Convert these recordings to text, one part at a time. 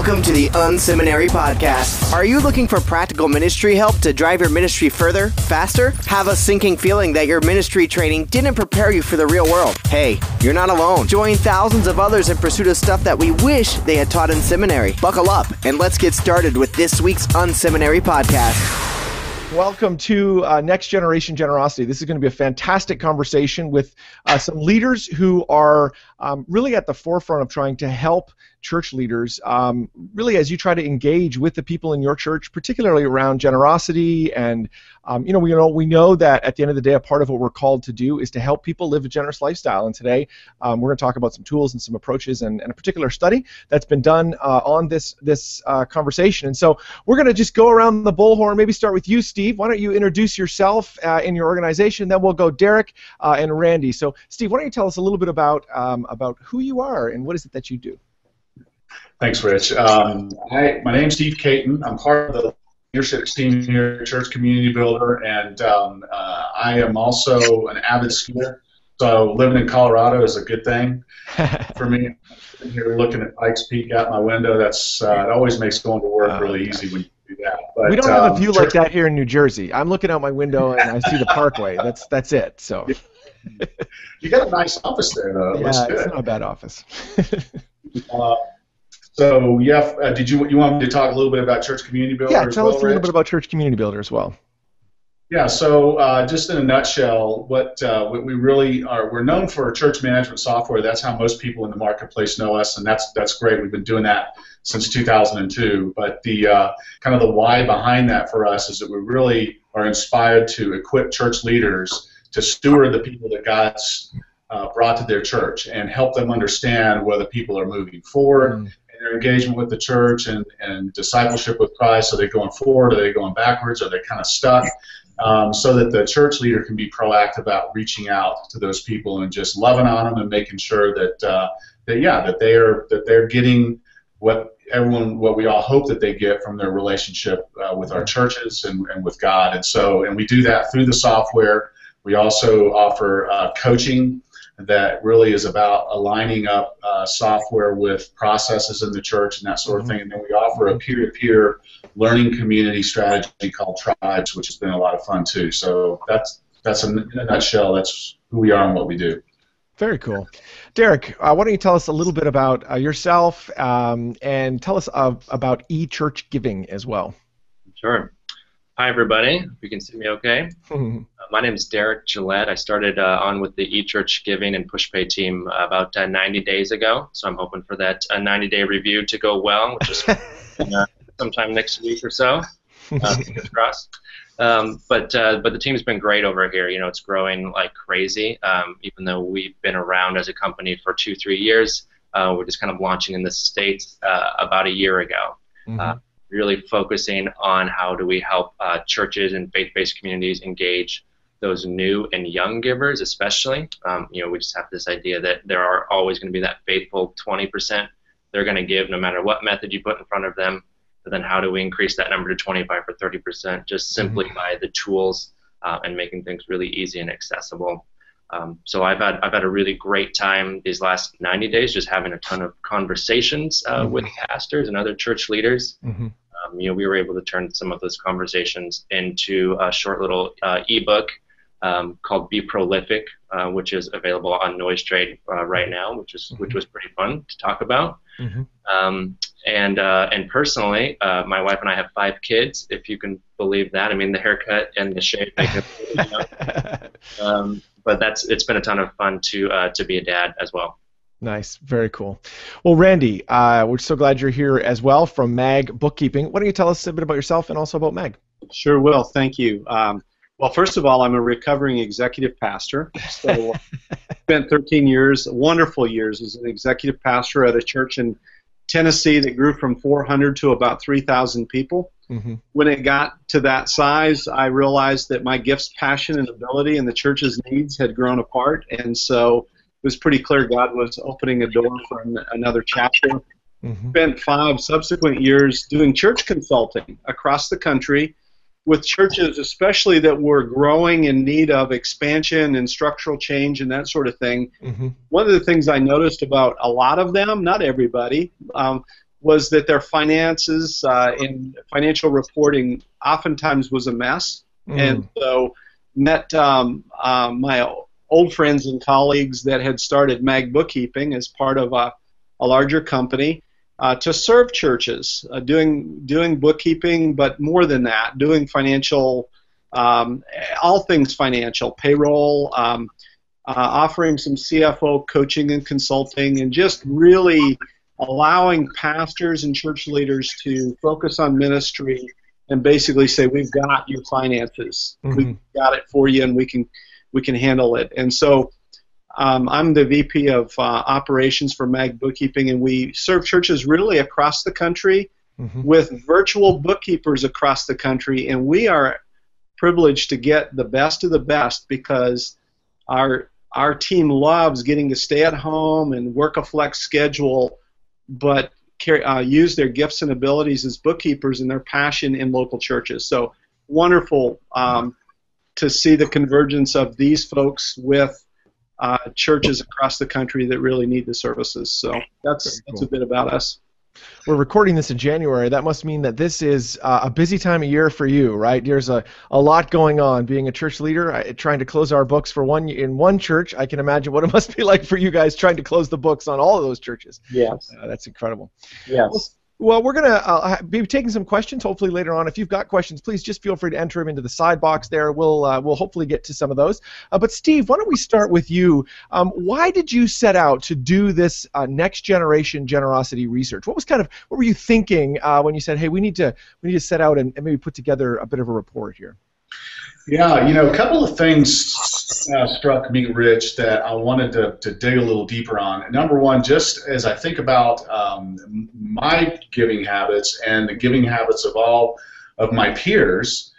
Welcome to the Unseminary Podcast. Are you looking for practical ministry help to drive your ministry further, faster? Have a sinking feeling that your ministry training didn't prepare you for the real world? Hey, you're not alone. Join thousands of others in pursuit of stuff that we wish they had taught in seminary. Buckle up and let's get started with this week's Unseminary Podcast. Welcome to uh, Next Generation Generosity. This is going to be a fantastic conversation with uh, some leaders who are um, really at the forefront of trying to help church leaders, um, really as you try to engage with the people in your church, particularly around generosity. And um, you know, we know we know that at the end of the day, a part of what we're called to do is to help people live a generous lifestyle. And today, um, we're going to talk about some tools and some approaches and, and a particular study that's been done uh, on this this uh, conversation. And so we're going to just go around the bullhorn. Maybe start with you, Steve. Why don't you introduce yourself uh, in your organization? Then we'll go Derek uh, and Randy. So, Steve, why don't you tell us a little bit about um, about who you are and what is it that you do? Thanks, Rich. Um, hi, my name's Steve Caton. I'm part of the leadership team here at Church Community Builder, and um, uh, I am also an avid skier. So living in Colorado is a good thing for me. here looking at Pikes Peak out my window. That's uh, it always makes going to work really easy when you do that. But, we don't have um, a view like that here in New Jersey. I'm looking out my window and I see the Parkway. That's that's it. So. you got a nice office there, though. It yeah, it's not a bad office. uh, so yeah, uh, did you you want me to talk a little bit about Church Community Builder? Yeah, tell well, us a little bit about Church Community Builder as well. Yeah, so uh, just in a nutshell, what, uh, what we really are, we're known for church management software. That's how most people in the marketplace know us, and that's that's great. We've been doing that since 2002. But the uh, kind of the why behind that for us is that we really are inspired to equip church leaders to steward the people that God's uh, brought to their church and help them understand whether people are moving forward mm their engagement with the church and, and discipleship with Christ? Are they going forward? Are they going backwards? Are they kind of stuck? Um, so that the church leader can be proactive about reaching out to those people and just loving on them and making sure that uh, that yeah that they are that they're getting what everyone what we all hope that they get from their relationship uh, with our churches and, and with God and so and we do that through the software. We also offer uh, coaching that really is about aligning up uh, software with processes in the church and that sort of mm-hmm. thing. And then we offer a peer-to-peer learning community strategy called Tribes, which has been a lot of fun too. So that's that's in a nutshell. That's who we are and what we do. Very cool. Derek, uh, why don't you tell us a little bit about uh, yourself um, and tell us uh, about eChurchGiving as well? Sure. Hi, everybody. You can see me okay. uh, my name is Derek Gillette. I started uh, on with the eChurchGiving and PushPay team uh, about uh, 90 days ago, so I'm hoping for that 90-day uh, review to go well, which is uh, sometime next week or so. fingers crossed. Um, but but the team's been great over here. You know, it's growing like crazy. Um, even though we've been around as a company for two, three years, we're just kind of launching in the states about a year ago. Mm-hmm really focusing on how do we help uh, churches and faith-based communities engage those new and young givers, especially. Um, you know, we just have this idea that there are always going to be that faithful 20% they're going to give no matter what method you put in front of them. But then how do we increase that number to 25 or 30% just simply mm-hmm. by the tools uh, and making things really easy and accessible. Um, so I've had I've had a really great time these last 90 days, just having a ton of conversations uh, mm-hmm. with pastors and other church leaders. Mm-hmm. Um, you know, we were able to turn some of those conversations into a short little uh, ebook um, called "Be Prolific," uh, which is available on Noisetrade uh, right now, which is mm-hmm. which was pretty fun to talk about. Mm-hmm. Um, and uh, and personally, uh, my wife and I have five kids, if you can believe that. I mean, the haircut and the shape. You know. um, but that's it's been a ton of fun to uh, to be a dad as well. Nice, very cool. Well, Randy, uh, we're so glad you're here as well from Mag Bookkeeping. Why don't you tell us a bit about yourself and also about Mag? Sure will. Thank you. Um, well, first of all, I'm a recovering executive pastor. So, spent 13 years, wonderful years, as an executive pastor at a church in Tennessee that grew from 400 to about 3,000 people. Mm-hmm. When it got to that size, I realized that my gifts, passion, and ability and the church's needs had grown apart, and so was pretty clear God was opening a door for an, another chapter. Mm-hmm. Spent five subsequent years doing church consulting across the country with churches, especially that were growing in need of expansion and structural change and that sort of thing. Mm-hmm. One of the things I noticed about a lot of them, not everybody, um, was that their finances uh, in financial reporting oftentimes was a mess, mm. and so met um, uh, my old friends and colleagues that had started Mag Bookkeeping as part of a, a larger company uh, to serve churches, uh, doing doing bookkeeping, but more than that, doing financial, um, all things financial, payroll, um, uh, offering some CFO coaching and consulting, and just really allowing pastors and church leaders to focus on ministry and basically say, "We've got your finances, mm-hmm. we've got it for you, and we can we can handle it." And so. Um, I'm the VP of uh, operations for Mag Bookkeeping, and we serve churches really across the country mm-hmm. with virtual bookkeepers across the country, and we are privileged to get the best of the best because our our team loves getting to stay at home and work a flex schedule, but carry, uh, use their gifts and abilities as bookkeepers and their passion in local churches. So wonderful um, to see the convergence of these folks with uh, churches across the country that really need the services. So that's that's a bit about us. We're recording this in January. That must mean that this is uh, a busy time of year for you, right? There's a, a lot going on. Being a church leader, I, trying to close our books for one in one church, I can imagine what it must be like for you guys trying to close the books on all of those churches. Yes, uh, that's incredible. Yes. Well, we're going to uh, be taking some questions hopefully later on. If you've got questions, please just feel free to enter them into the side box there. We'll uh, we'll hopefully get to some of those. Uh, but Steve, why don't we start with you? Um, why did you set out to do this uh, next generation generosity research? What was kind of what were you thinking uh, when you said, "Hey, we need to we need to set out and, and maybe put together a bit of a report here"? Yeah, you know, a couple of things uh, struck me, Rich, that I wanted to, to dig a little deeper on. Number one, just as I think about um, my giving habits and the giving habits of all of my peers,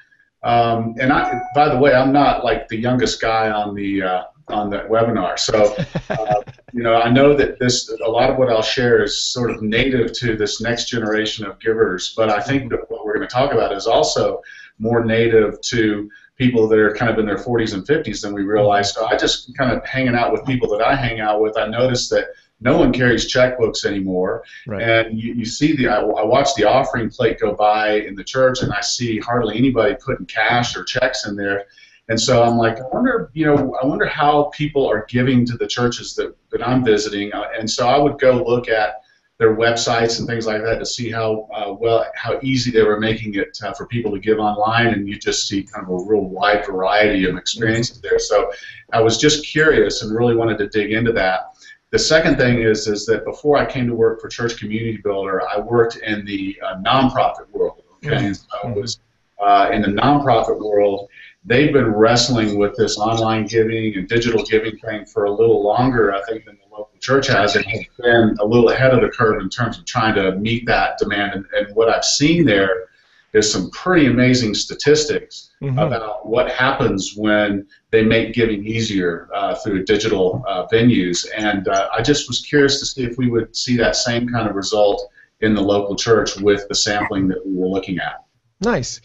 um, and I, by the way, I'm not like the youngest guy on the uh, on the webinar, so uh, you know, I know that this a lot of what I'll share is sort of native to this next generation of givers, but I think that what we're going to talk about is also more native to people that are kind of in their 40s and 50s than we realize. So I just kind of hanging out with people that I hang out with, I noticed that no one carries checkbooks anymore. Right. And you, you see the, I, I watch the offering plate go by in the church and I see hardly anybody putting cash or checks in there. And so I'm like, I wonder, you know, I wonder how people are giving to the churches that, that I'm visiting. Uh, and so I would go look at their websites and things like that to see how uh, well how easy they were making it uh, for people to give online, and you just see kind of a real wide variety of experiences there. So I was just curious and really wanted to dig into that. The second thing is is that before I came to work for Church Community Builder, I worked in the uh, nonprofit world. Okay, mm-hmm. so I was uh, in the nonprofit world they've been wrestling with this online giving and digital giving thing for a little longer, I think, than the local church has, and has been a little ahead of the curve in terms of trying to meet that demand. And, and what I've seen there is some pretty amazing statistics mm-hmm. about what happens when they make giving easier uh, through digital uh, venues. And uh, I just was curious to see if we would see that same kind of result in the local church with the sampling that we were looking at. Nice.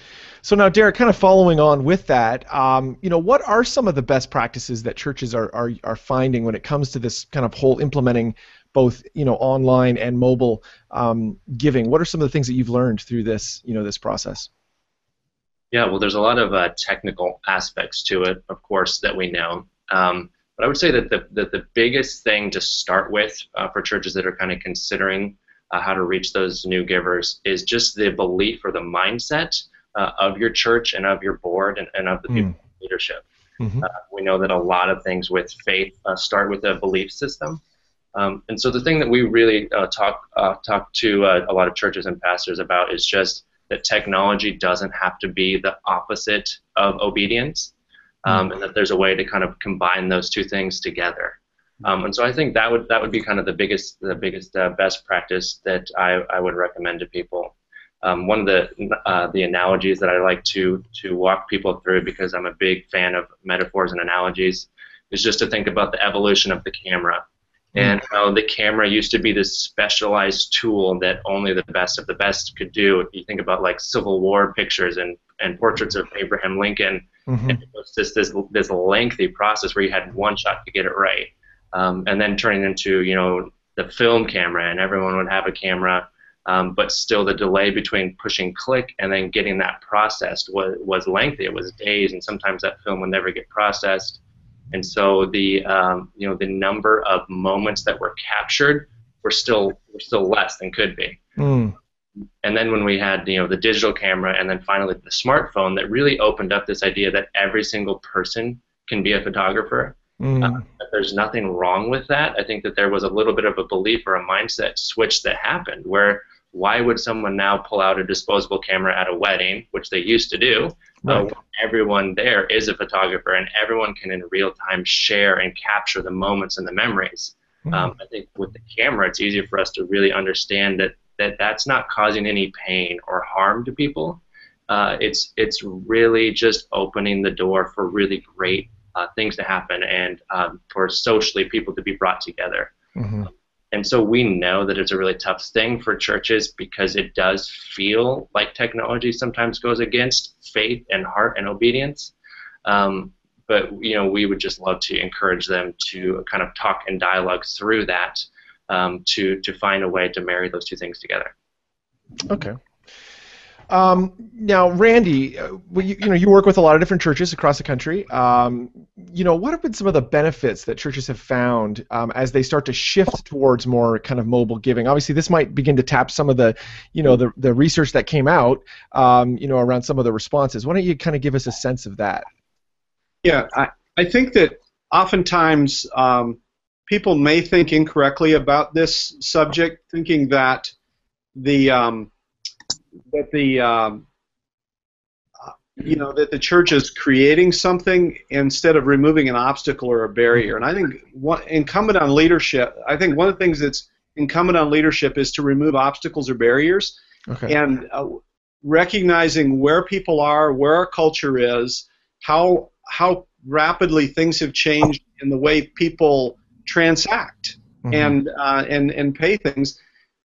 So now, Derek, kind of following on with that, um, you know, what are some of the best practices that churches are, are, are finding when it comes to this kind of whole implementing both, you know, online and mobile um, giving? What are some of the things that you've learned through this, you know, this process? Yeah, well, there's a lot of uh, technical aspects to it, of course, that we know. Um, but I would say that the, the, the biggest thing to start with uh, for churches that are kind of considering uh, how to reach those new givers is just the belief or the mindset uh, of your church and of your board and, and of the mm. leadership. Mm-hmm. Uh, we know that a lot of things with faith uh, start with a belief system. Um, and so the thing that we really uh, talk uh, talk to uh, a lot of churches and pastors about is just that technology doesn't have to be the opposite of obedience, um, mm and that there's a way to kind of combine those two things together. Um, and so I think that would that would be kind of the biggest the biggest best practice that I, I would recommend to people. Um, one of the uh, the analogies that I like to to walk people through because I'm a big fan of metaphors and analogies is just to think about the evolution of the camera mm. and how the camera used to be this specialized tool that only the best of the best could do. If you think about like Civil War pictures and, and portraits of Abraham Lincoln, mm-hmm. it was just this this lengthy process where you had one shot to get it right, um, and then turning into you know the film camera, and everyone would have a camera Um, but still, the delay between pushing click and then getting that processed was, was lengthy. It was days, and sometimes that film would never get processed. And so the um, you know the number of moments that were captured were still were still less than could be. Mm. And then when we had you know the digital camera, and then finally the smartphone, that really opened up this idea that every single person can be a photographer. Mm. Uh, there's nothing wrong with that. I think that there was a little bit of a belief or a mindset switch that happened where why would someone now pull out a disposable camera at a wedding, which they used to do? Uh, right. Uh, everyone there is a photographer, and everyone can in real time share and capture the moments and the memories. Mm. Um, I think with the camera, it's easier for us to really understand that, that that's not causing any pain or harm to people. Uh, it's it's really just opening the door for really great uh, things to happen and um, for socially people to be brought together. Mm-hmm. And so we know that it's a really tough thing for churches because it does feel like technology sometimes goes against faith and heart and obedience. Um, but you know, we would just love to encourage them to kind of talk and dialogue through that um, to to find a way to marry those two things together. Okay. Um, now, Randy, uh, you, you, know you work with a lot of different churches across the country. Um, you know, what have been some of the benefits that churches have found um, as they start to shift towards more kind of mobile giving? Obviously, this might begin to tap some of the, you know, the, the research that came out, um, you know, around some of the responses. Why don't you kind of give us a sense of that? Yeah, I, I think that oftentimes um, people may think incorrectly about this subject, thinking that the um, that the um, you know that the church is creating something instead of removing an obstacle or a barrier. And I think what incumbent on leadership, I think one of the things that's incumbent on leadership is to remove obstacles or barriers, okay. and uh, recognizing where people are, where our culture is, how how rapidly things have changed in the way people transact mm-hmm. and uh, and and pay things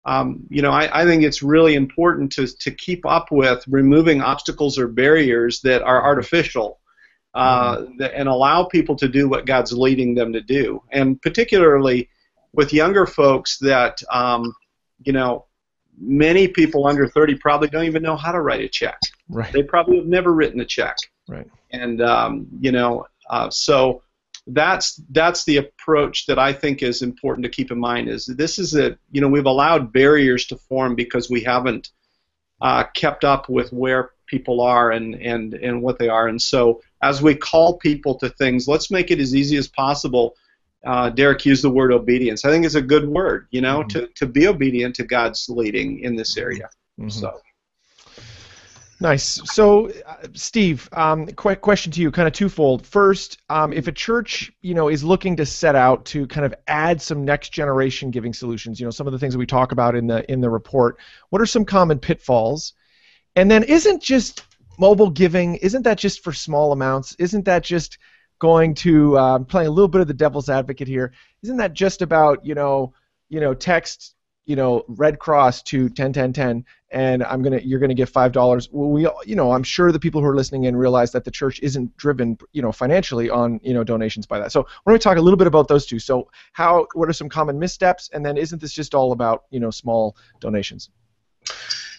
um, you know, I, I, think it's really important to, to keep up with removing obstacles or barriers that are artificial uh, mm-hmm. and allow people to do what God's leading them to do. And particularly with younger folks that, um, you know, many people under 30 probably don't even know how to write a check. Right. They probably have never written a check. Right. And, um, you know, uh, so that's that's the approach that I think is important to keep in mind. Is this is a you know we've allowed barriers to form because we haven't uh, kept up with where people are and and and what they are, and so as we call people to things, let's make it as easy as possible. Uh, Derek used the word obedience. I think it's a good word, you know, mm-hmm. to, to be obedient to God's leading in this area. Mm-hmm. So. Nice. So, uh, Steve, um, qu- question to you, kind of twofold. First, um, if a church, you know, is looking to set out to kind of add some next generation giving solutions, you know, some of the things that we talk about in the in the report, what are some common pitfalls? And then, isn't just mobile giving? Isn't that just for small amounts? Isn't that just going to uh, playing a little bit of the devil's advocate here? Isn't that just about you know, you know, text you know Red Cross to ten ten ten, and I'm gonna you're gonna give five dollars. Well, we you know I'm sure the people who are listening in realize that the church isn't driven you know financially on you know donations by that. So why don't we talk a little bit about those two? So how what are some common missteps, and then isn't this just all about you know small donations?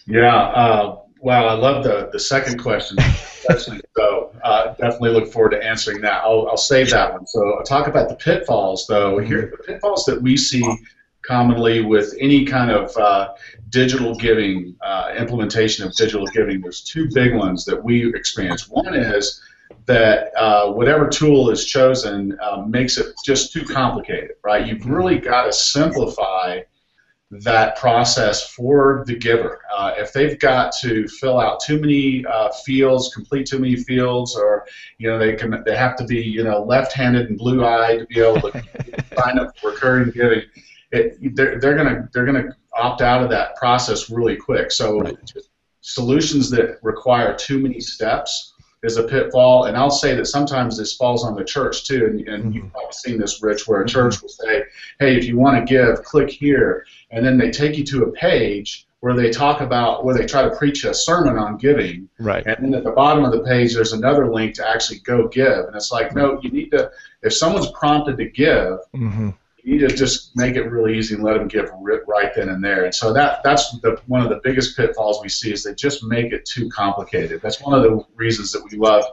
Yeah. Uh, wow, I love the the second question. so uh, definitely look forward to answering that. I'll, I'll save that one. So I'll talk about the pitfalls though. Here, the pitfalls that we see commonly with any kind of uh, digital giving, uh, implementation of digital giving, there's two big ones that we experience. One is that uh, whatever tool is chosen uh, makes it just too complicated, right? You've really got to simplify that process for the giver. Uh, if they've got to fill out too many uh, fields, complete too many fields, or you know they can they have to be you know left-handed and blue-eyed to be able to sign up for recurring giving it, they're, they're gonna they're gonna opt out of that process really quick. So right. solutions that require too many steps is a pitfall. And I'll say that sometimes this falls on the church too. And, and mm-hmm. you've probably seen this, Rich, where a church will say, "Hey, if you want to give, click here," and then they take you to a page where they talk about where they try to preach a sermon on giving. Right. And then at the bottom of the page, there's another link to actually go give. And it's like, no, you need to. If someone's prompted to give. Mm-hmm You need to just make it really easy and let them give right then and there. And so that that's the, one of the biggest pitfalls we see is they just make it too complicated. That's one of the reasons that we love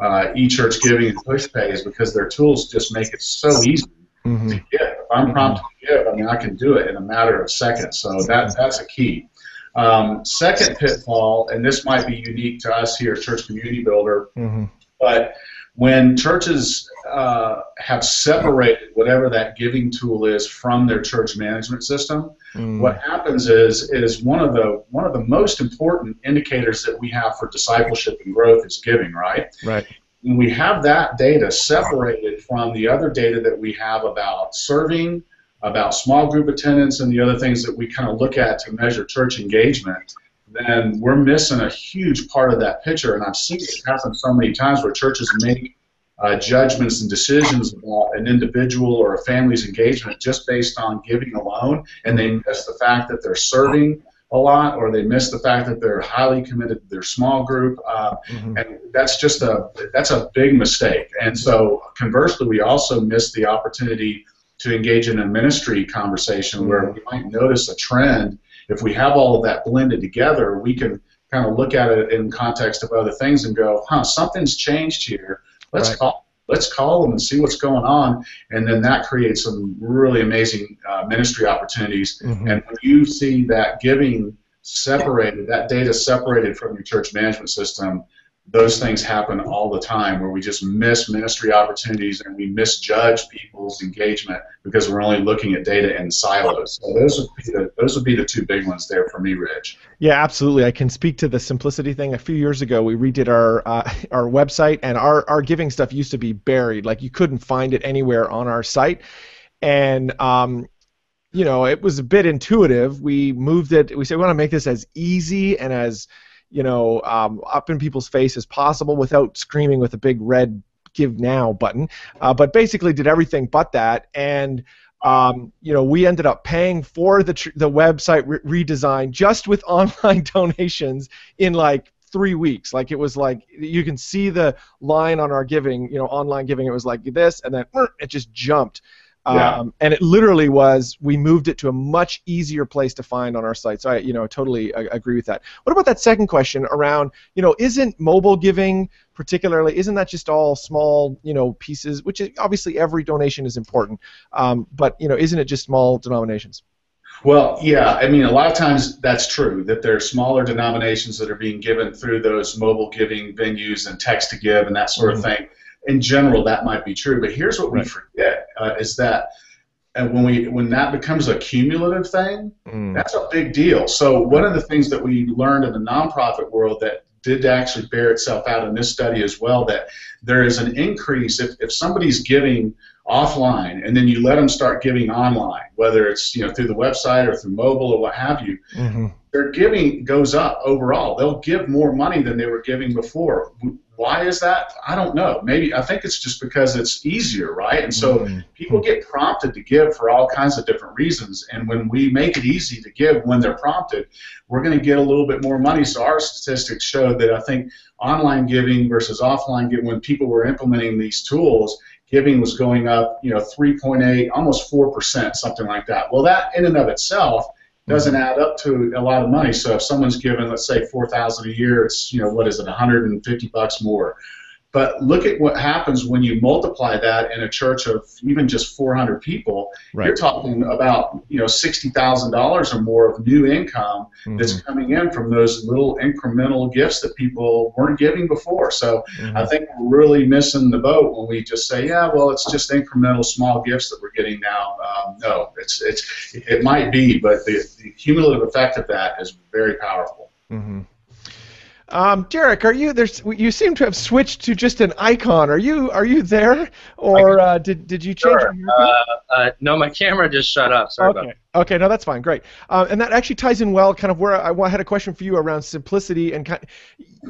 uh, eChurchGiving and Pushpay is because their tools just make it so easy mm-hmm. to give. If I'm prompted to give, I mean I can do it in a matter of seconds. So that that's a key. Um, second pitfall, and this might be unique to us here, at Church Community Builder, mm-hmm. but when churches uh, have separated whatever that giving tool is from their church management system, mm. what happens is is one of the one of the most important indicators that we have for discipleship and growth is giving, right? Right. When we have that data separated from the other data that we have about serving, about small group attendance, and the other things that we kind of look at to measure church engagement, then we're missing a huge part of that picture. And I've seen it happen so many times where churches make uh, judgments and decisions about an individual or a family's engagement just based on giving alone, and they miss the fact that they're serving a lot, or they miss the fact that they're highly committed to their small group, uh, mm-hmm. and that's just a that's a big mistake. And so conversely, we also miss the opportunity to engage in a ministry conversation mm-hmm. where we might notice a trend if we have all of that blended together, we can kind of look at it in context of other things and go, huh, something's changed here. Let's right. call let's call them and see what's going on, and then that creates some really amazing uh, ministry opportunities. Mm-hmm. And when you see that giving separated, that data separated from your church management system, those things happen all the time where we just miss ministry opportunities and we misjudge people's engagement because we're only looking at data in silos. So those would be the, those would be the two big ones there for me, Rich. Yeah, absolutely. I can speak to the simplicity thing. A few years ago, we redid our uh, our website, and our our giving stuff used to be buried. Like you couldn't find it anywhere on our site, and um, you know, it was a bit intuitive. We moved it. We said we want to make this as easy and as you know, um, up in people's face as possible without screaming with a big red give now button. Uh, but basically did everything but that. And um, you know, we ended up paying for the tr- the website re- redesign just with online donations in like three weeks. Like it was like you can see the line on our giving, you know, online giving. It was like this, and then it just jumped. Yeah. Um, and it literally was we moved it to a much easier place to find on our site. So I, you know, totally agree with that. What about that second question around, you know, isn't mobile giving particularly isn't that just all small, you know, pieces? Which is obviously every donation is important, um, but you know, isn't it just small denominations? Well, yeah, I mean, a lot of times that's true that there are smaller denominations that are being given through those mobile giving venues and text to give and that sort mm-hmm. of thing in general, that might be true. But here's what right. we forget uh, is that and when we when that becomes a cumulative thing, mm. that's a big deal. So one of the things that we learned in the nonprofit world that did actually bear itself out in this study as well that there is an increase if, if somebody's giving offline and then you let them start giving online whether it's you know through the website or through mobile or what have you mm-hmm. their giving goes up overall they'll give more money than they were giving before why is that? I don't know. Maybe I think it's just because it's easier, right? And so mm-hmm. people get prompted to give for all kinds of different reasons. And when we make it easy to give when they're prompted, we're going to get a little bit more money. So our statistics show that I think online giving versus offline giving, when people were implementing these tools, giving was going up, you know, 3.8, almost 4%, something like that. Well, that in and of itself doesn't add up to a lot of money. So if someone's given, let's say, four thousand a year, it's you know what is it, 150 bucks more. But look at what happens when you multiply that in a church of even just 400 people. Right. You're talking about you know $60,000 or more of new income mm-hmm. that's coming in from those little incremental gifts that people weren't giving before. So mm-hmm. I think we're really missing the boat when we just say, yeah, well, it's just incremental small gifts that we're getting now. Um, no, it's it's it might be, but the, the cumulative effect of that is very powerful. Mm-hmm. Um, Derek, are you there's you seem to have switched to just an icon. Are you are you there, or uh, did did you change? Sure. Uh, uh, no, my camera just shut off. Sorry okay. about that. Okay, no, that's fine. Great, uh, and that actually ties in well, kind of where I, had a question for you around simplicity and kind,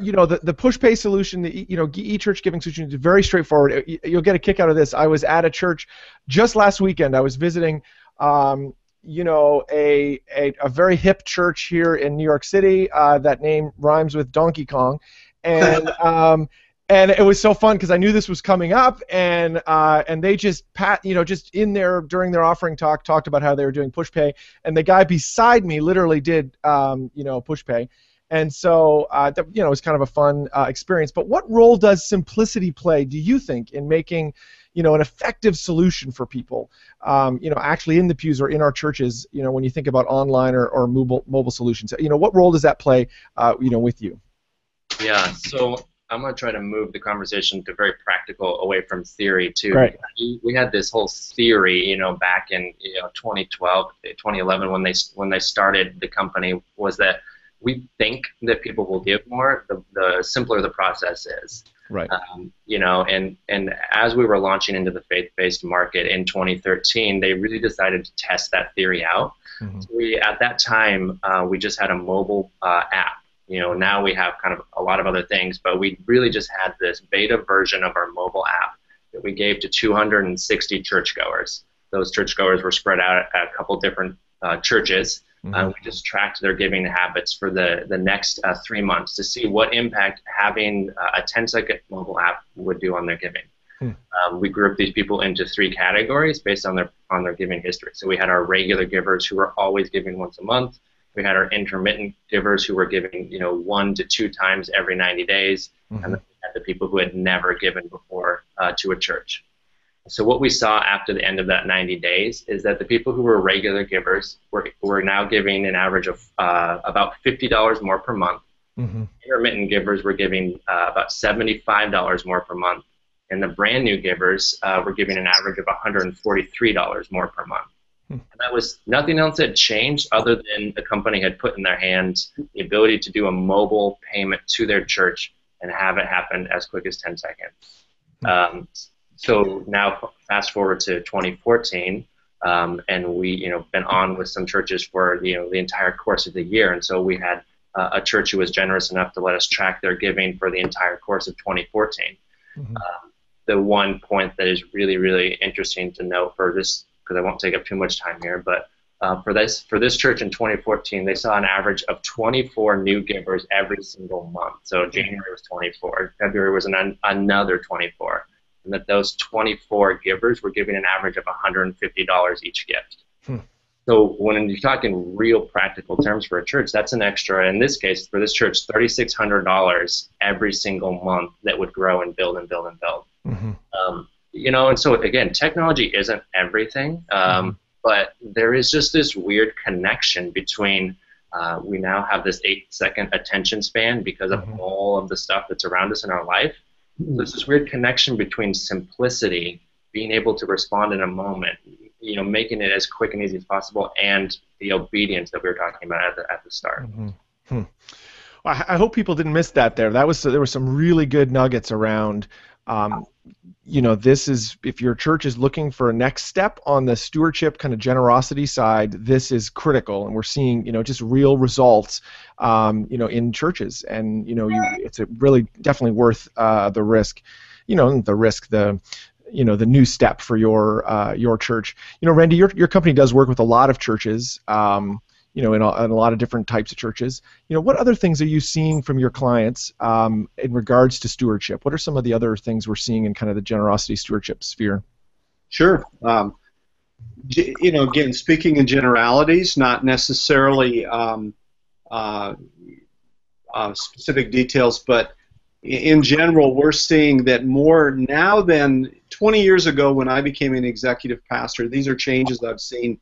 you know, the the Pushpay solution, the you know eChurchGiving solution is very straightforward. You'll get a kick out of this. I was at a church just last weekend. I was visiting. Um, you know, a, a, a, very hip church here in New York City. Uh, that name rhymes with Donkey Kong. And, um, and it was so fun because I knew this was coming up, and uh, and they just pat, you know, just in there during their offering talk, talked about how they were doing Pushpay, and the guy beside me literally did, um, you know, Pushpay, and so uh, that, you know, it was kind of a fun uh, experience. But what role does simplicity play, do you think, in making you know, an effective solution for people, um, you know, actually in the pews or in our churches, you know, when you think about online or, or mobile mobile solutions, you know, what role does that play, uh, you know, with you? Yeah, so I'm going to try to move the conversation to very practical away from theory too. Right. We had this whole theory, you know, back in you know 2012, 2011 when they when they started the company was that we think that people will give more the, the simpler the process is. Right. Um, you know, and and as we were launching into the faith-based market in 2013, they really decided to test that theory out. Mm-hmm. So we at that time uh, we just had a mobile uh, app you know, now we have kind of a lot of other things, but we really just had this beta version of our mobile app that we gave to 260 churchgoers. Those churchgoers were spread out at a couple different uh, churches. Mm-hmm. Uh, we just tracked their giving habits for the, the next uh, three months to see what impact having uh, a 10 second mobile app would do on their giving. Hmm. Um, we grouped these people into three categories based on their on their giving history. So we had our regular givers who were always giving once a month. We had our intermittent givers who were giving, you know, one to two times every 90 days, mm-hmm. and then we had the people who had never given before uh, to a church. So what we saw after the end of that 90 days is that the people who were regular givers were, were now giving an average of uh, about $50 more per month. Mm-hmm. Intermittent givers were giving uh, about $75 more per month, and the brand new givers uh, were giving an average of $143 more per month. And that was nothing else had changed other than the company had put in their hands the ability to do a mobile payment to their church and have it happen as quick as 10 seconds. Um, so now fast forward to 2014, um, and we you know been on with some churches for you know the entire course of the year, and so we had uh, a church who was generous enough to let us track their giving for the entire course of 2014. Mm-hmm. Um, the one point that is really really interesting to note for this because I won't take up too much time here. But uh, for this for this church in 2014, they saw an average of 24 new givers every single month. So January was 24, February was an, another 24, and that those 24 givers were giving an average of $150 each gift. Hmm. So when you're talking real practical terms for a church, that's an extra. In this case, for this church, $3,600 every single month that would grow and build and build and build. Mm-hmm. Um, you know, and so again, technology isn't everything, um, but there is just this weird connection between. Uh, we now have this eight-second attention span because of mm-hmm. all of the stuff that's around us in our life. So there's this weird connection between simplicity, being able to respond in a moment, you know, making it as quick and easy as possible, and the obedience that we were talking about at the, at the start. Mm-hmm. Hmm. Well, I hope people didn't miss that there. That was there were some really good nuggets around um, you know, this is if your church is looking for a next step on the stewardship kind of generosity side, this is critical, and we're seeing you know just real results, um, you know, in churches, and you know, you, it's really definitely worth uh, the risk, you know, the risk the you know the new step for your uh, your church. You know, Randy, your your company does work with a lot of churches. Um, you know, in a, in a, lot of different types of churches. You know, what other things are you seeing from your clients um, in regards to stewardship? What are some of the other things we're seeing in kind of the generosity stewardship sphere? Sure. Um, you know, again, speaking in generalities, not necessarily um, uh, uh, specific details, but in general, we're seeing that more now than 20 years ago when I became an executive pastor. These are changes I've seen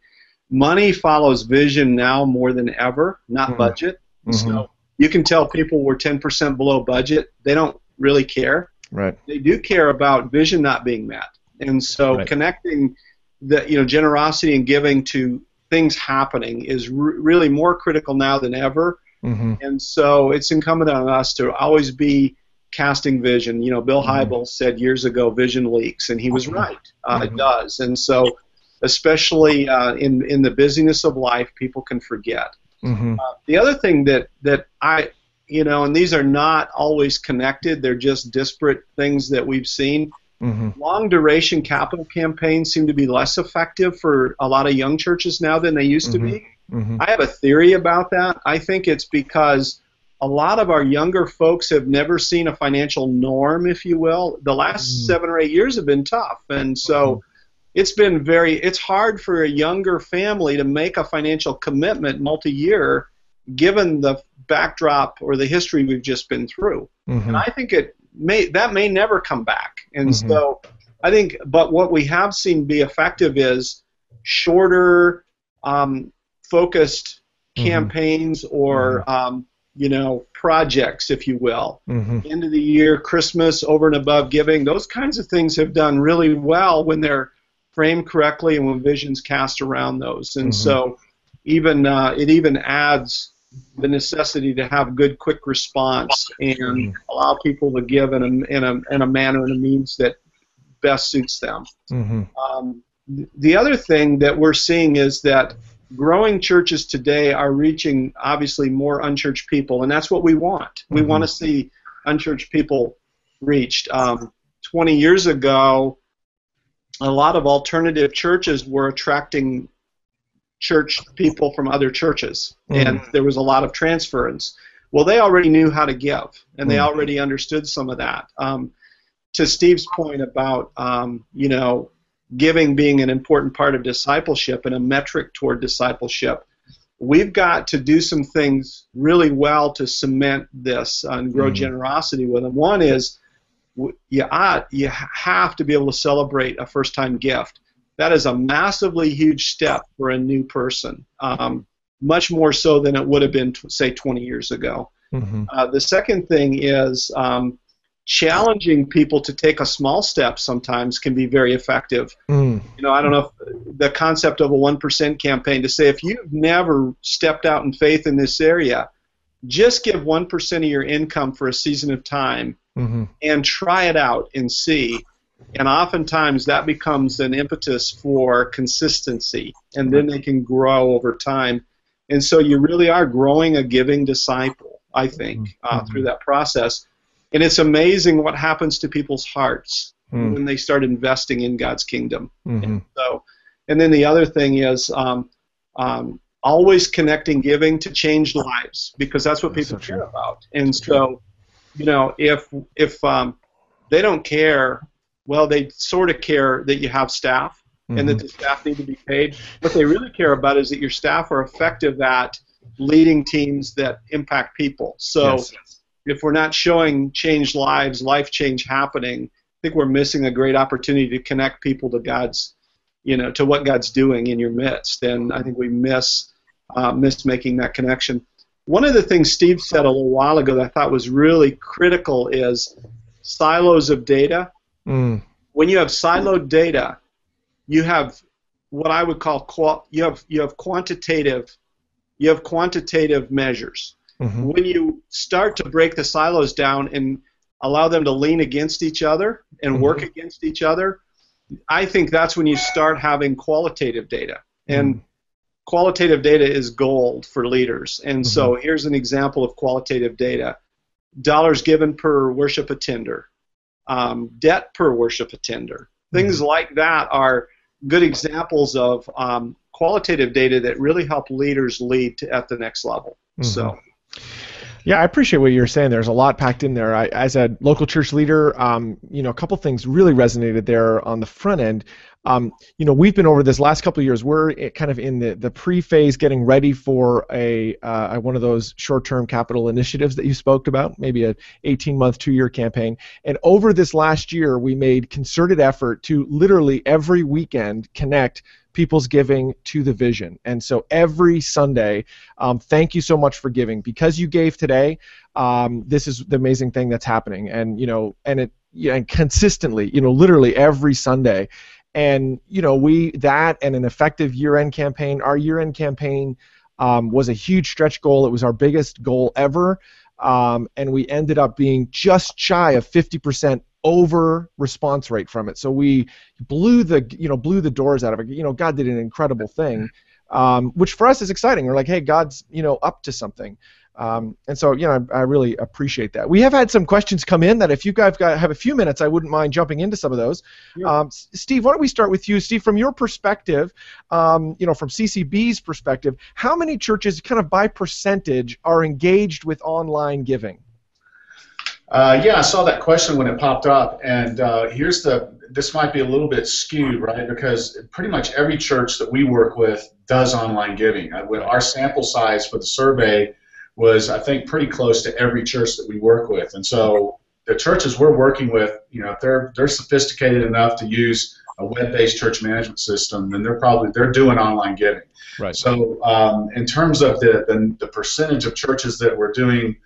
money follows vision now more than ever, not mm-hmm. budget. Mm-hmm. So you can tell people we're 10% below budget. They don't really care. Right. They do care about vision not being met. And so right. connecting the you know generosity and giving to things happening is really more critical now than ever. Mm-hmm. And so it's incumbent on us to always be casting vision. You know, Bill mm-hmm. Hybels said years ago, vision leaks, and he was mm-hmm. right. Uh, it mm-hmm. does. And so especially uh, in in the busyness of life, people can forget. Mm-hmm. Uh, the other thing that that I you know, and these are not always connected; they're just disparate things that we've seen. Mm-hmm. Long duration capital campaigns seem to be less effective for a lot of young churches now than they used mm-hmm. to be. Mm-hmm. I have a theory about that. I think it's because a lot of our younger folks have never seen a financial norm, if you will. The last mm. seven or eight years have been tough, and so mm-hmm. It's been very. It's hard for a younger family to make a financial commitment multi-year, given the backdrop or the history we've just been through. Mm-hmm. And I think it may that may never come back. And mm-hmm. so I think, but what we have seen be effective is shorter, um, focused mm-hmm. campaigns or mm-hmm. um, you know, projects, if you will. Mm-hmm. End of the year, Christmas, over and above giving, those kinds of things have done really well when they're framed correctly and when visions cast around those. And mm-hmm. so, even uh, it even adds the necessity to have good, quick response and mm-hmm. allow people to give in a, in a, in a manner and a means that best suits them. Mm-hmm. Um, the other thing that we're seeing is that growing churches today are reaching obviously more unchurched people, and that's what we want. We mm-hmm. want to see unchurched people reached. Um, 20 years ago, a lot of alternative churches were attracting church people from other churches, mm-hmm. and there was a lot of transference. Well, they already knew how to give, and they mm-hmm. already understood some of that. Um, to Steve's point about, um, you know, giving being an important part of discipleship and a metric toward discipleship, we've got to do some things really well to cement this and grow mm. generosity with them. One is you, ought, you have to be able to celebrate a first time gift. That is a massively huge step for a new person, um, much more so than it would have been, say, 20 years ago. Mm-hmm. Uh, the second thing is um, challenging people to take a small step sometimes can be very effective. Mm. You know, I don't know if the concept of a 1% campaign to say if you've never stepped out in faith in this area, just give 1% of your income for a season of time mm-hmm. and try it out and see. And oftentimes that becomes an impetus for consistency, and then they can grow over time. And so you really are growing a giving disciple, I think, mm-hmm. uh, through that process and it's amazing what happens to people's hearts mm. when they start investing in God's kingdom. Mm-hmm. And so, and then the other thing is um, um, always connecting giving to change lives because that's what people so care about. And that's so, true. you know, if if um, they don't care, well, they sort of care that you have staff mm-hmm. and that mm-hmm. the staff need to be paid. What they really care about is that your staff are effective at leading teams that impact people. So. Yes if we're not showing changed lives, life change happening, I think we're missing a great opportunity to connect people to God's, you know, to what God's doing in your midst. And I think we miss uh, miss making that connection. One of the things Steve said a little while ago that I thought was really critical is silos of data. Mm. When you have siloed data, you have what I would call qual- you have you have quantitative you have quantitative measures. Mm-hmm. When you start to break the silos down and allow them to lean against each other and mm-hmm. work against each other, I think that's when you start having qualitative data. And mm-hmm. qualitative data is gold for leaders. And so mm-hmm. here's an example of qualitative data dollars given per worship attender, um, debt per worship attender. Things mm-hmm. like that are good examples of um, qualitative data that really help leaders lead to, at the next level. Mm-hmm. So yeah, I appreciate what you're saying. There's a lot packed in there. I, as a local church leader, um, you know, a couple things really resonated there on the front end. Um, you know, we've been over this last couple of years. We're kind of in the, the pre-phase, getting ready for a uh, one of those short-term capital initiatives that you spoke about, maybe a 18-month, two-year campaign. And over this last year, we made concerted effort to literally every weekend connect people's giving to the vision. And so every Sunday, um, thank you so much for giving because you gave today. Um, this is the amazing thing that's happening, and you know, and it yeah, and consistently, you know, literally every Sunday. And you know, we that and an effective year-end campaign. Our year-end campaign um, was a huge stretch goal. It was our biggest goal ever. Um, and we ended up being just shy of 50% over response rate from it. So we blew the you know blew the doors out of it. You know, God did an incredible thing, um, which for us is exciting. We're like, hey, God's you know up to something. Um, and so, you know, I, I, really appreciate that. We have had some questions come in that if you guys got, have a few minutes, I wouldn't mind jumping into some of those. Um, Steve, why don't we start with you? Steve, from your perspective, um, you know, from CCB's perspective, how many churches, kind of by percentage, are engaged with online giving? Uh, yeah, I saw that question when it popped up, and uh, here's the. This might be a little bit skewed, right? Because pretty much every church that we work with does online giving. Uh, our sample size for the survey was, I think, pretty close to every church that we work with, and so the churches we're working with, you know, if they're they're sophisticated enough to use a web-based church management system, then they're probably they're doing online giving. Right. So, um, in terms of the, the the percentage of churches that we're doing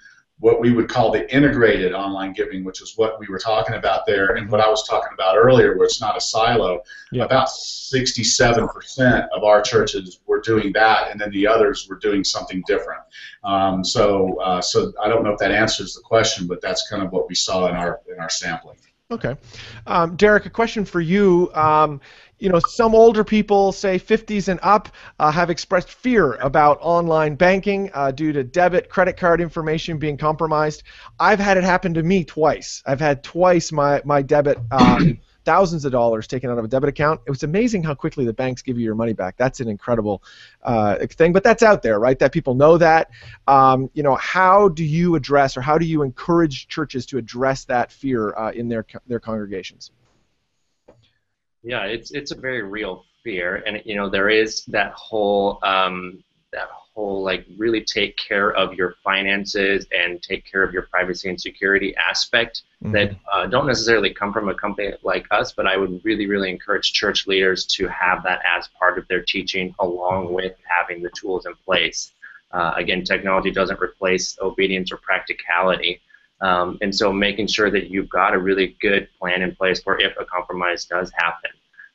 what we would call the integrated online giving, which is what we were talking about there, and what I was talking about earlier, where it's not a silo. Yeah. About 67% of our churches were doing that, and then the others were doing something different. Um, so, uh, so I don't know if that answers the question, but that's kind of what we saw in our in our sampling. Okay, um, Derek, a question for you. Um, you know, some older people, say 50s and up, uh, have expressed fear about online banking uh, due to debit, credit card information being compromised. I've had it happen to me twice. I've had twice my my debit. Um, thousands of dollars taken out of a debit account. It was amazing how quickly the banks give you your money back. That's an incredible uh, thing, but that's out there, right? That people know that. Um, you know, how do you address or how do you encourage churches to address that fear uh, in their their congregations? Yeah, it's it's a very real fear, and you know there is that whole um, that whole like really take care of your finances and take care of your privacy and security aspect mm-hmm. that uh, don't necessarily come from a company like us, but I would really really encourage church leaders to have that as part of their teaching, along with having the tools in place. Uh, again, technology doesn't replace obedience or practicality. Um, and so making sure that you've got a really good plan in place for if a compromise does happen.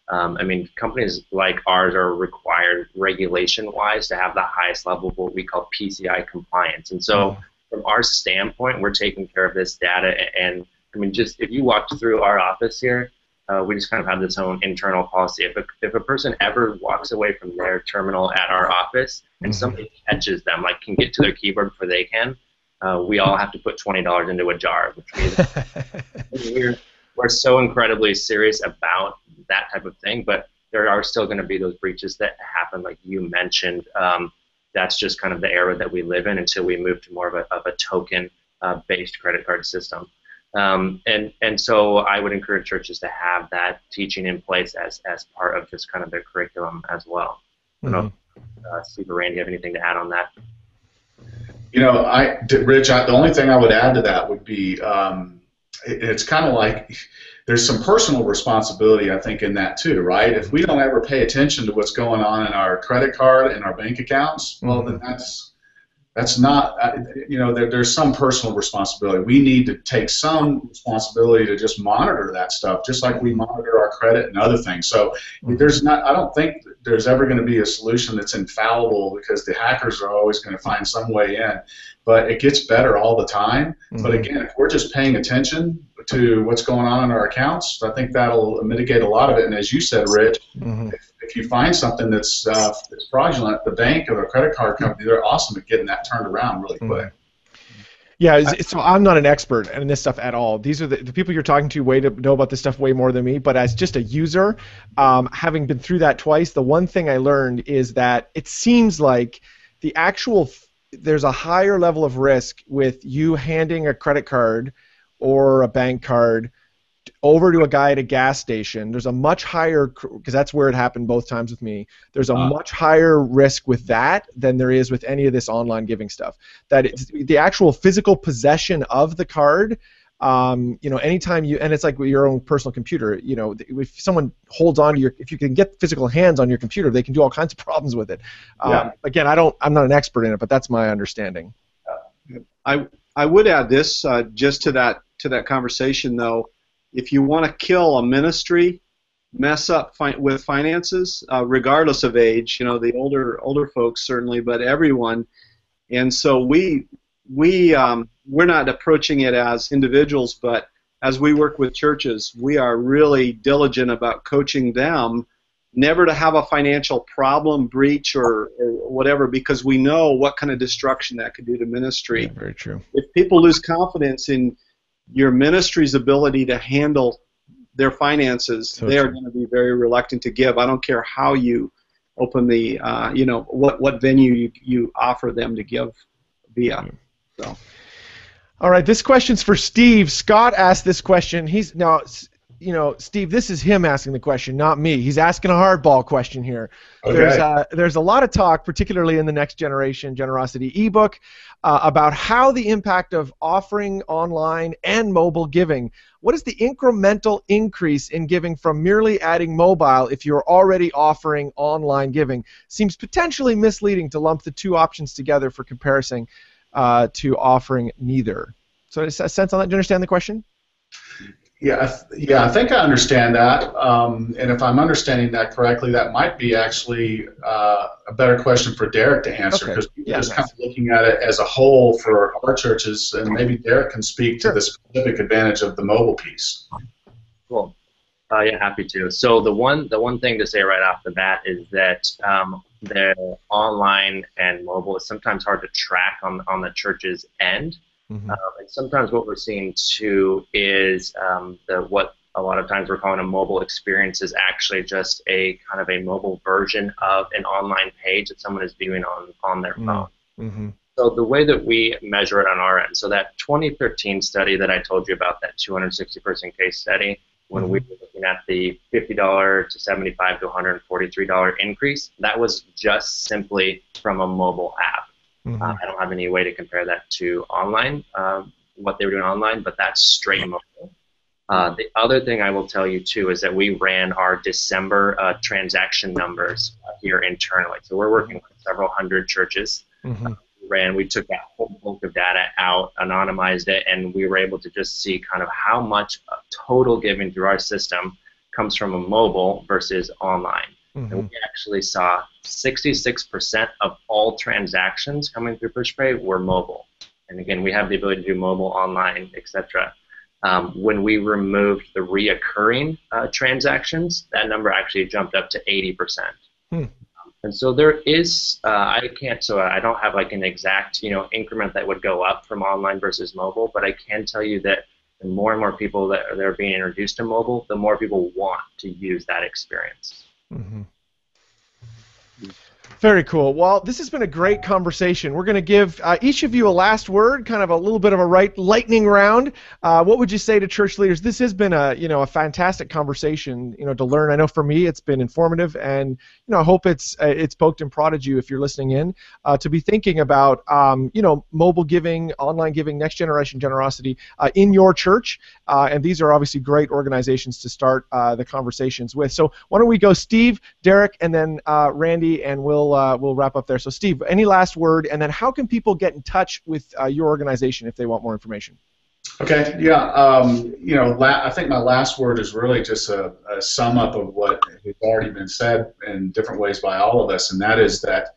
Um, I mean, companies like ours are required regulation-wise to have the highest level of what we call PCI compliance. And so, mm-hmm. from our standpoint, we're taking care of this data. And I mean, just if you walked through our office here, uh, we just kind of have this own internal policy. If a, if a person ever walks away from their terminal at our office and mm-hmm. somebody catches them, like can get to their keyboard before they can, uh, we all have to put twenty dollars into a jar, which means we're we're so incredibly serious about that type of thing. But there are still going to be those breaches that happen, like you mentioned. Um, that's just kind of the era that we live in until we move to more of a, of a token uh, based credit card system. Um, and and so I would encourage churches to have that teaching in place as as part of just kind of their curriculum as well. Mm-hmm. I don't know, mm-hmm. uh, Steve or Randy, have anything to add on that? You know, I, Rich, I, the only thing I would add to that would be um, it, it's kind of like there's some personal responsibility, I think, in that too, right? If we don't ever pay attention to what's going on in our credit card and our bank accounts, well, then that's that's not, you know, there, there's some personal responsibility. We need to take some responsibility to just monitor that stuff, just like we monitor our credit and other things. So there's not, I don't think there's ever going to be a solution that's infallible because the hackers are always going to find some way in. But it gets better all the time. Mm-hmm. But again, if we're just paying attention to what's going on in our accounts, I think that'll mitigate a lot of it. And as you said, Rich, mm-hmm. if, if, you find something that's, uh, that's fraudulent, the bank or the credit card company, they're awesome at getting that turned around really mm-hmm. quick. Yeah, so I'm not an expert in this stuff at all. These are the, the people you're talking to way to know about this stuff way more than me. But as just a user, um, having been through that twice, the one thing I learned is that it seems like the actual there's a higher level of risk with you handing a credit card or a bank card over to a guy at a gas station, there's a much higher because that's where it happened both times with me. There's a uh, much higher risk with that than there is with any of this online giving stuff. That it's, the actual physical possession of the card. Um, you know, anytime you and it's like your own personal computer. You know, if someone holds on to your, if you can get physical hands on your computer, they can do all kinds of problems with it. Um, yeah. Again, I don't, I'm not an expert in it, but that's my understanding. I I would add this uh, just to that to that conversation though if you want to kill a ministry, mess up fi- with finances, uh, regardless of age. You know, the older older folks certainly, but everyone. And so we we um, we're not approaching it as individuals, but as we work with churches, we are really diligent about coaching them never to have a financial problem, breach, or, or, whatever, because we know what kind of destruction that could do to ministry. Yeah, very true. If people lose confidence in your ministry's ability to handle their finances, so they are going to be very reluctant to give. I don't care how you open the, uh, you know, what what venue you, you offer them to give via. So. All right, this question's for Steve. Scott asked this question. He's now you know, Steve, this is him asking the question, not me. He's asking a hardball question here. Okay. There's, uh, there's a lot of talk, particularly in the Next Generation Generosity ebook, uh, about how the impact of offering online and mobile giving. What is the incremental increase in giving from merely adding mobile if you're already offering online giving? Seems potentially misleading to lump the two options together for comparison uh, to offering neither. So, a sense on that? Do you understand the question? Yeah, yeah, I think I understand that. Um, and if I'm understanding that correctly, that might be actually uh, a better question for Derek to answer because okay. yeah, just nice. kind of looking at it as a whole for our churches, and maybe Derek can speak sure. to the specific advantage of the mobile piece. Cool. Uh, yeah, happy to. So the one the one thing to say right off the bat is that um, the online and mobile is sometimes hard to track on on the church's end. Mm-hmm. Um, and sometimes what we're seeing too is um, the what a lot of times we're calling a mobile experience is actually just a kind of a mobile version of an online page that someone is viewing on on their mm-hmm. phone. Mm-hmm. So the way that we measure it on our end, so that 2013 study that I told you about, that 260 person case study, when mm-hmm. we were looking at the $50 to $75 to $143 increase, that was just simply from a mobile app. Mm-hmm. Uh, I don't have any way to compare that to online, uh, what they were doing online, but that's straight mobile. Uh, the other thing I will tell you too is that we ran our December uh, transaction numbers here internally. So we're working with several hundred churches. Mm-hmm. we ran, we took that whole bulk of data out, anonymized it, and we were able to just see kind of how much total giving through our system comes from a mobile versus online. Mm-hmm. And we actually saw 66% of all transactions coming through Pushpay were mobile. And again, we have the ability to do mobile, online, etc. Um, when we removed the reoccurring uh, transactions, that number actually jumped up to 80%. Hmm. And so there is, uh, I can't, so I don't have like an exact, you know, increment that would go up from online versus mobile, but I can tell you that the more and more people that are, that are being introduced to mobile, the more people want to use that experience. Mm-hmm. Very cool. Well, this has been a great conversation. We're going to give uh, each of you a last word, kind of a little bit of a right lightning round. Uh, what would you say to church leaders? This has been a you know a fantastic conversation. You know to learn. I know for me it's been informative, and you know I hope it's uh, it's poked and prodded you if you're listening in uh, to be thinking about um, you know mobile giving, online giving, next generation generosity uh, in your church. Uh, and these are obviously great organizations to start the conversations with. So why don't we go, Steve, Derek, and then Randy, and we'll we'll uh, we'll wrap up there. So, Steve, any last word, and then how can people get in touch with uh, your organization if they want more information? Okay, yeah, um, you know, la- I think my last word is really just a, a, sum up of what has already been said in different ways by all of us, and that is that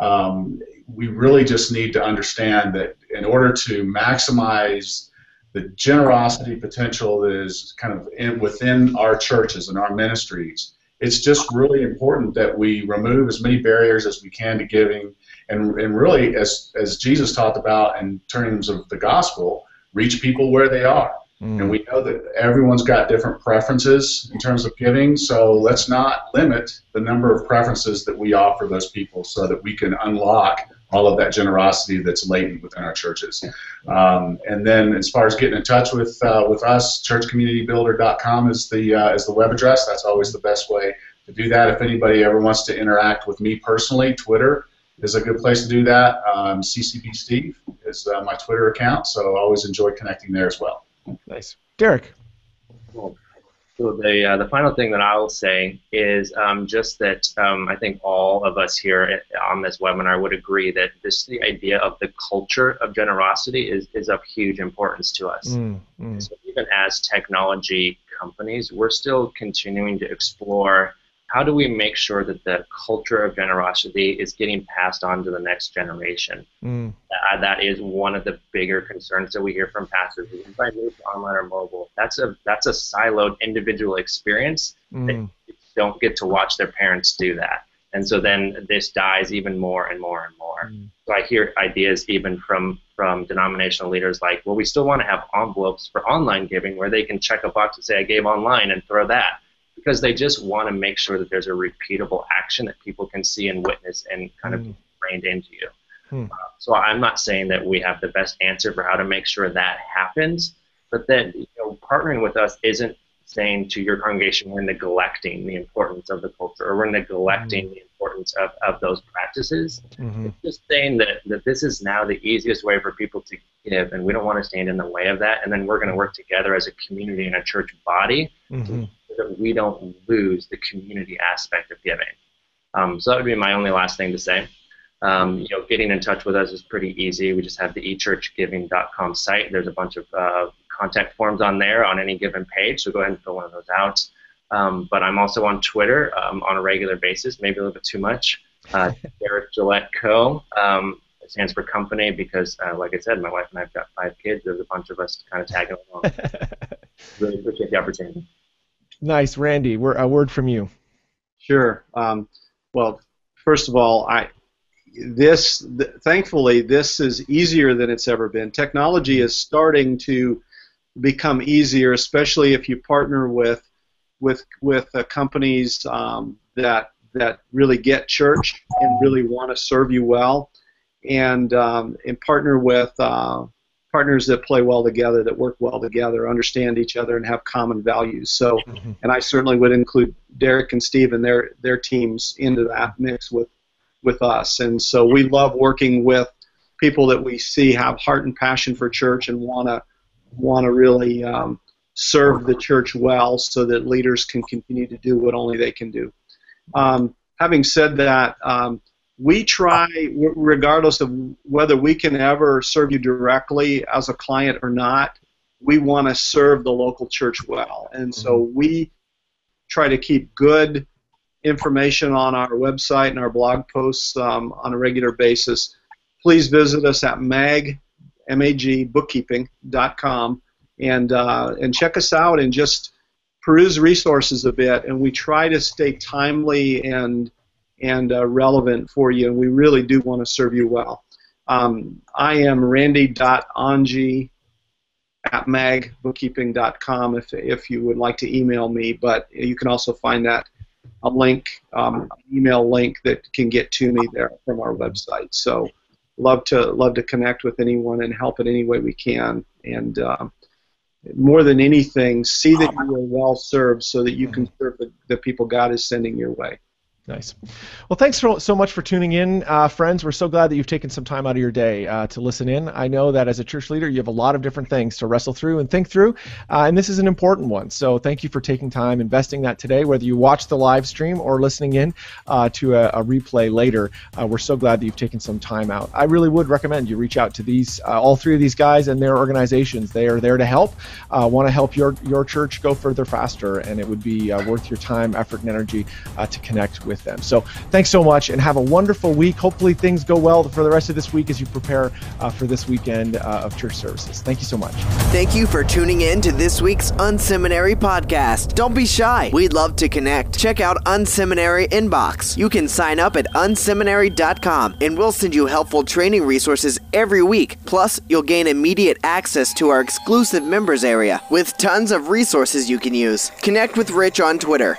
um, we really just need to understand that in order to maximize the generosity potential that is kind of in, within our churches and our ministries, it's just really important that we remove as many barriers as we can to giving, and and really, as as Jesus talked about in terms of the gospel, reach people where they are. Mm. And we know that everyone's got different preferences in terms of giving, so let's not limit the number of preferences that we offer those people so that we can unlock all of that generosity that's latent within our churches. Um, and then, as far as getting in touch with uh, with us, churchcommunitybuilder.com is the uh, is the web address. That's always the best way to do that. If anybody ever wants to interact with me personally, Twitter is a good place to do that. Um, CCB Steve is uh, my Twitter account, so I always enjoy connecting there as well. Nice, Derek. Cool. So the uh, the final thing that I will say is um, just that um, I think all of us here on this webinar would agree that this the idea of the culture of generosity is, is of huge importance to us. Mm, mm. So even as technology companies, we're still continuing to explore how do we make sure that the culture of generosity is getting passed on to the next generation? Mm. Uh, that is one of the bigger concerns that we hear from pastors. If I move to online or mobile, that's a that's a siloed individual experience. Mm. Don't get to watch their parents do that. And so then this dies even more and more and more. Mm. So I hear ideas even from from denominational leaders like, well, we still want to have envelopes for online giving where they can check a box and say, I gave online and throw that. Because they just want to make sure that there's a repeatable action that people can see and witness and kind mm. of brained into you. Hmm. Uh, so I'm not saying that we have the best answer for how to make sure that happens, but that you know, partnering with us isn't saying to your congregation we're neglecting the importance of the culture or we're neglecting mm-hmm. the importance of, of those practices. Mm-hmm. It's just saying that, that this is now the easiest way for people to give and we don't want to stand in the way of that and then we're going to work together as a community and a church body mm-hmm. So that we don't lose the community aspect of giving. Um, so that would be my only last thing to say. Um, you know, getting in touch with us is pretty easy. We just have the echurchgiving.com site. There's a bunch of uh, contact forms on there on any given page, so go ahead and fill one of those out. Um, but I'm also on Twitter um, on a regular basis, maybe a little bit too much. Uh, Derek Gillette Co. Um, it stands for company because, uh, like I said, my wife and I've got five kids. There's a bunch of us kind of tagging along. really appreciate the opportunity. Nice, Randy. We're, a word from you. Sure. Um, well, first of all, I this th- thankfully this is easier than it's ever been. Technology is starting to become easier, especially if you partner with with with uh, companies um, that that really get church and really want to serve you well, and um, and partner with uh, partners that play well together, that work well together, understand each other, and have common values. So, mm-hmm. and I certainly would include Derek and Steve and their their teams into that mix with with us. And so we love working with people that we see have heart and passion for church and want to want to really um, serve the church well, so that leaders can continue to do what only they can do. Um, having said that, um, we try, regardless of whether we can ever serve you directly as a client or not, we want to serve the local church well, and so mm-hmm. we try to keep good information on our website and our blog posts um, on a regular basis, please visit us at mag, M-A-G, bookkeeping.com and, uh, and check us out and just peruse resources a bit. And we try to stay timely and, and uh, relevant for you, and we really do want to serve you well. Um, I am randy.ongie at magbookkeeping.com if, if you would like to email me, but you can also find that a link, um, email link that can get to me there from our website. So love to love to connect with anyone and help in any way we can. And um, more than anything, see that you are well served so that you can serve the, the people God is sending your way. Nice. Well, thanks for, so much for tuning in, uh, friends. We're so glad that you've taken some time out of your day uh, to listen in. I know that as a church leader, you have a lot of different things to wrestle through and think through, uh, and this is an important one. So thank you for taking time, investing that today, whether you watch the live stream or listening in uh, to a, a, replay later. Uh, we're so glad that you've taken some time out. I really would recommend you reach out to these, uh, all three of these guys and their organizations. They are there to help, want to help your, your church go further faster, and it would be worth your time, effort, and energy to connect with with them. So thanks so much and have a wonderful week. Hopefully things go well for the rest of this week as you prepare uh, for this weekend uh, of church services. Thank you so much. Thank you for tuning in to this week's Unseminary podcast. Don't be shy. We'd love to connect. Check out Unseminary Inbox. You can sign up at unseminary.com and we'll send you helpful training resources every week. Plus, you'll gain immediate access to our exclusive members area with tons of resources you can use. Connect with Rich on Twitter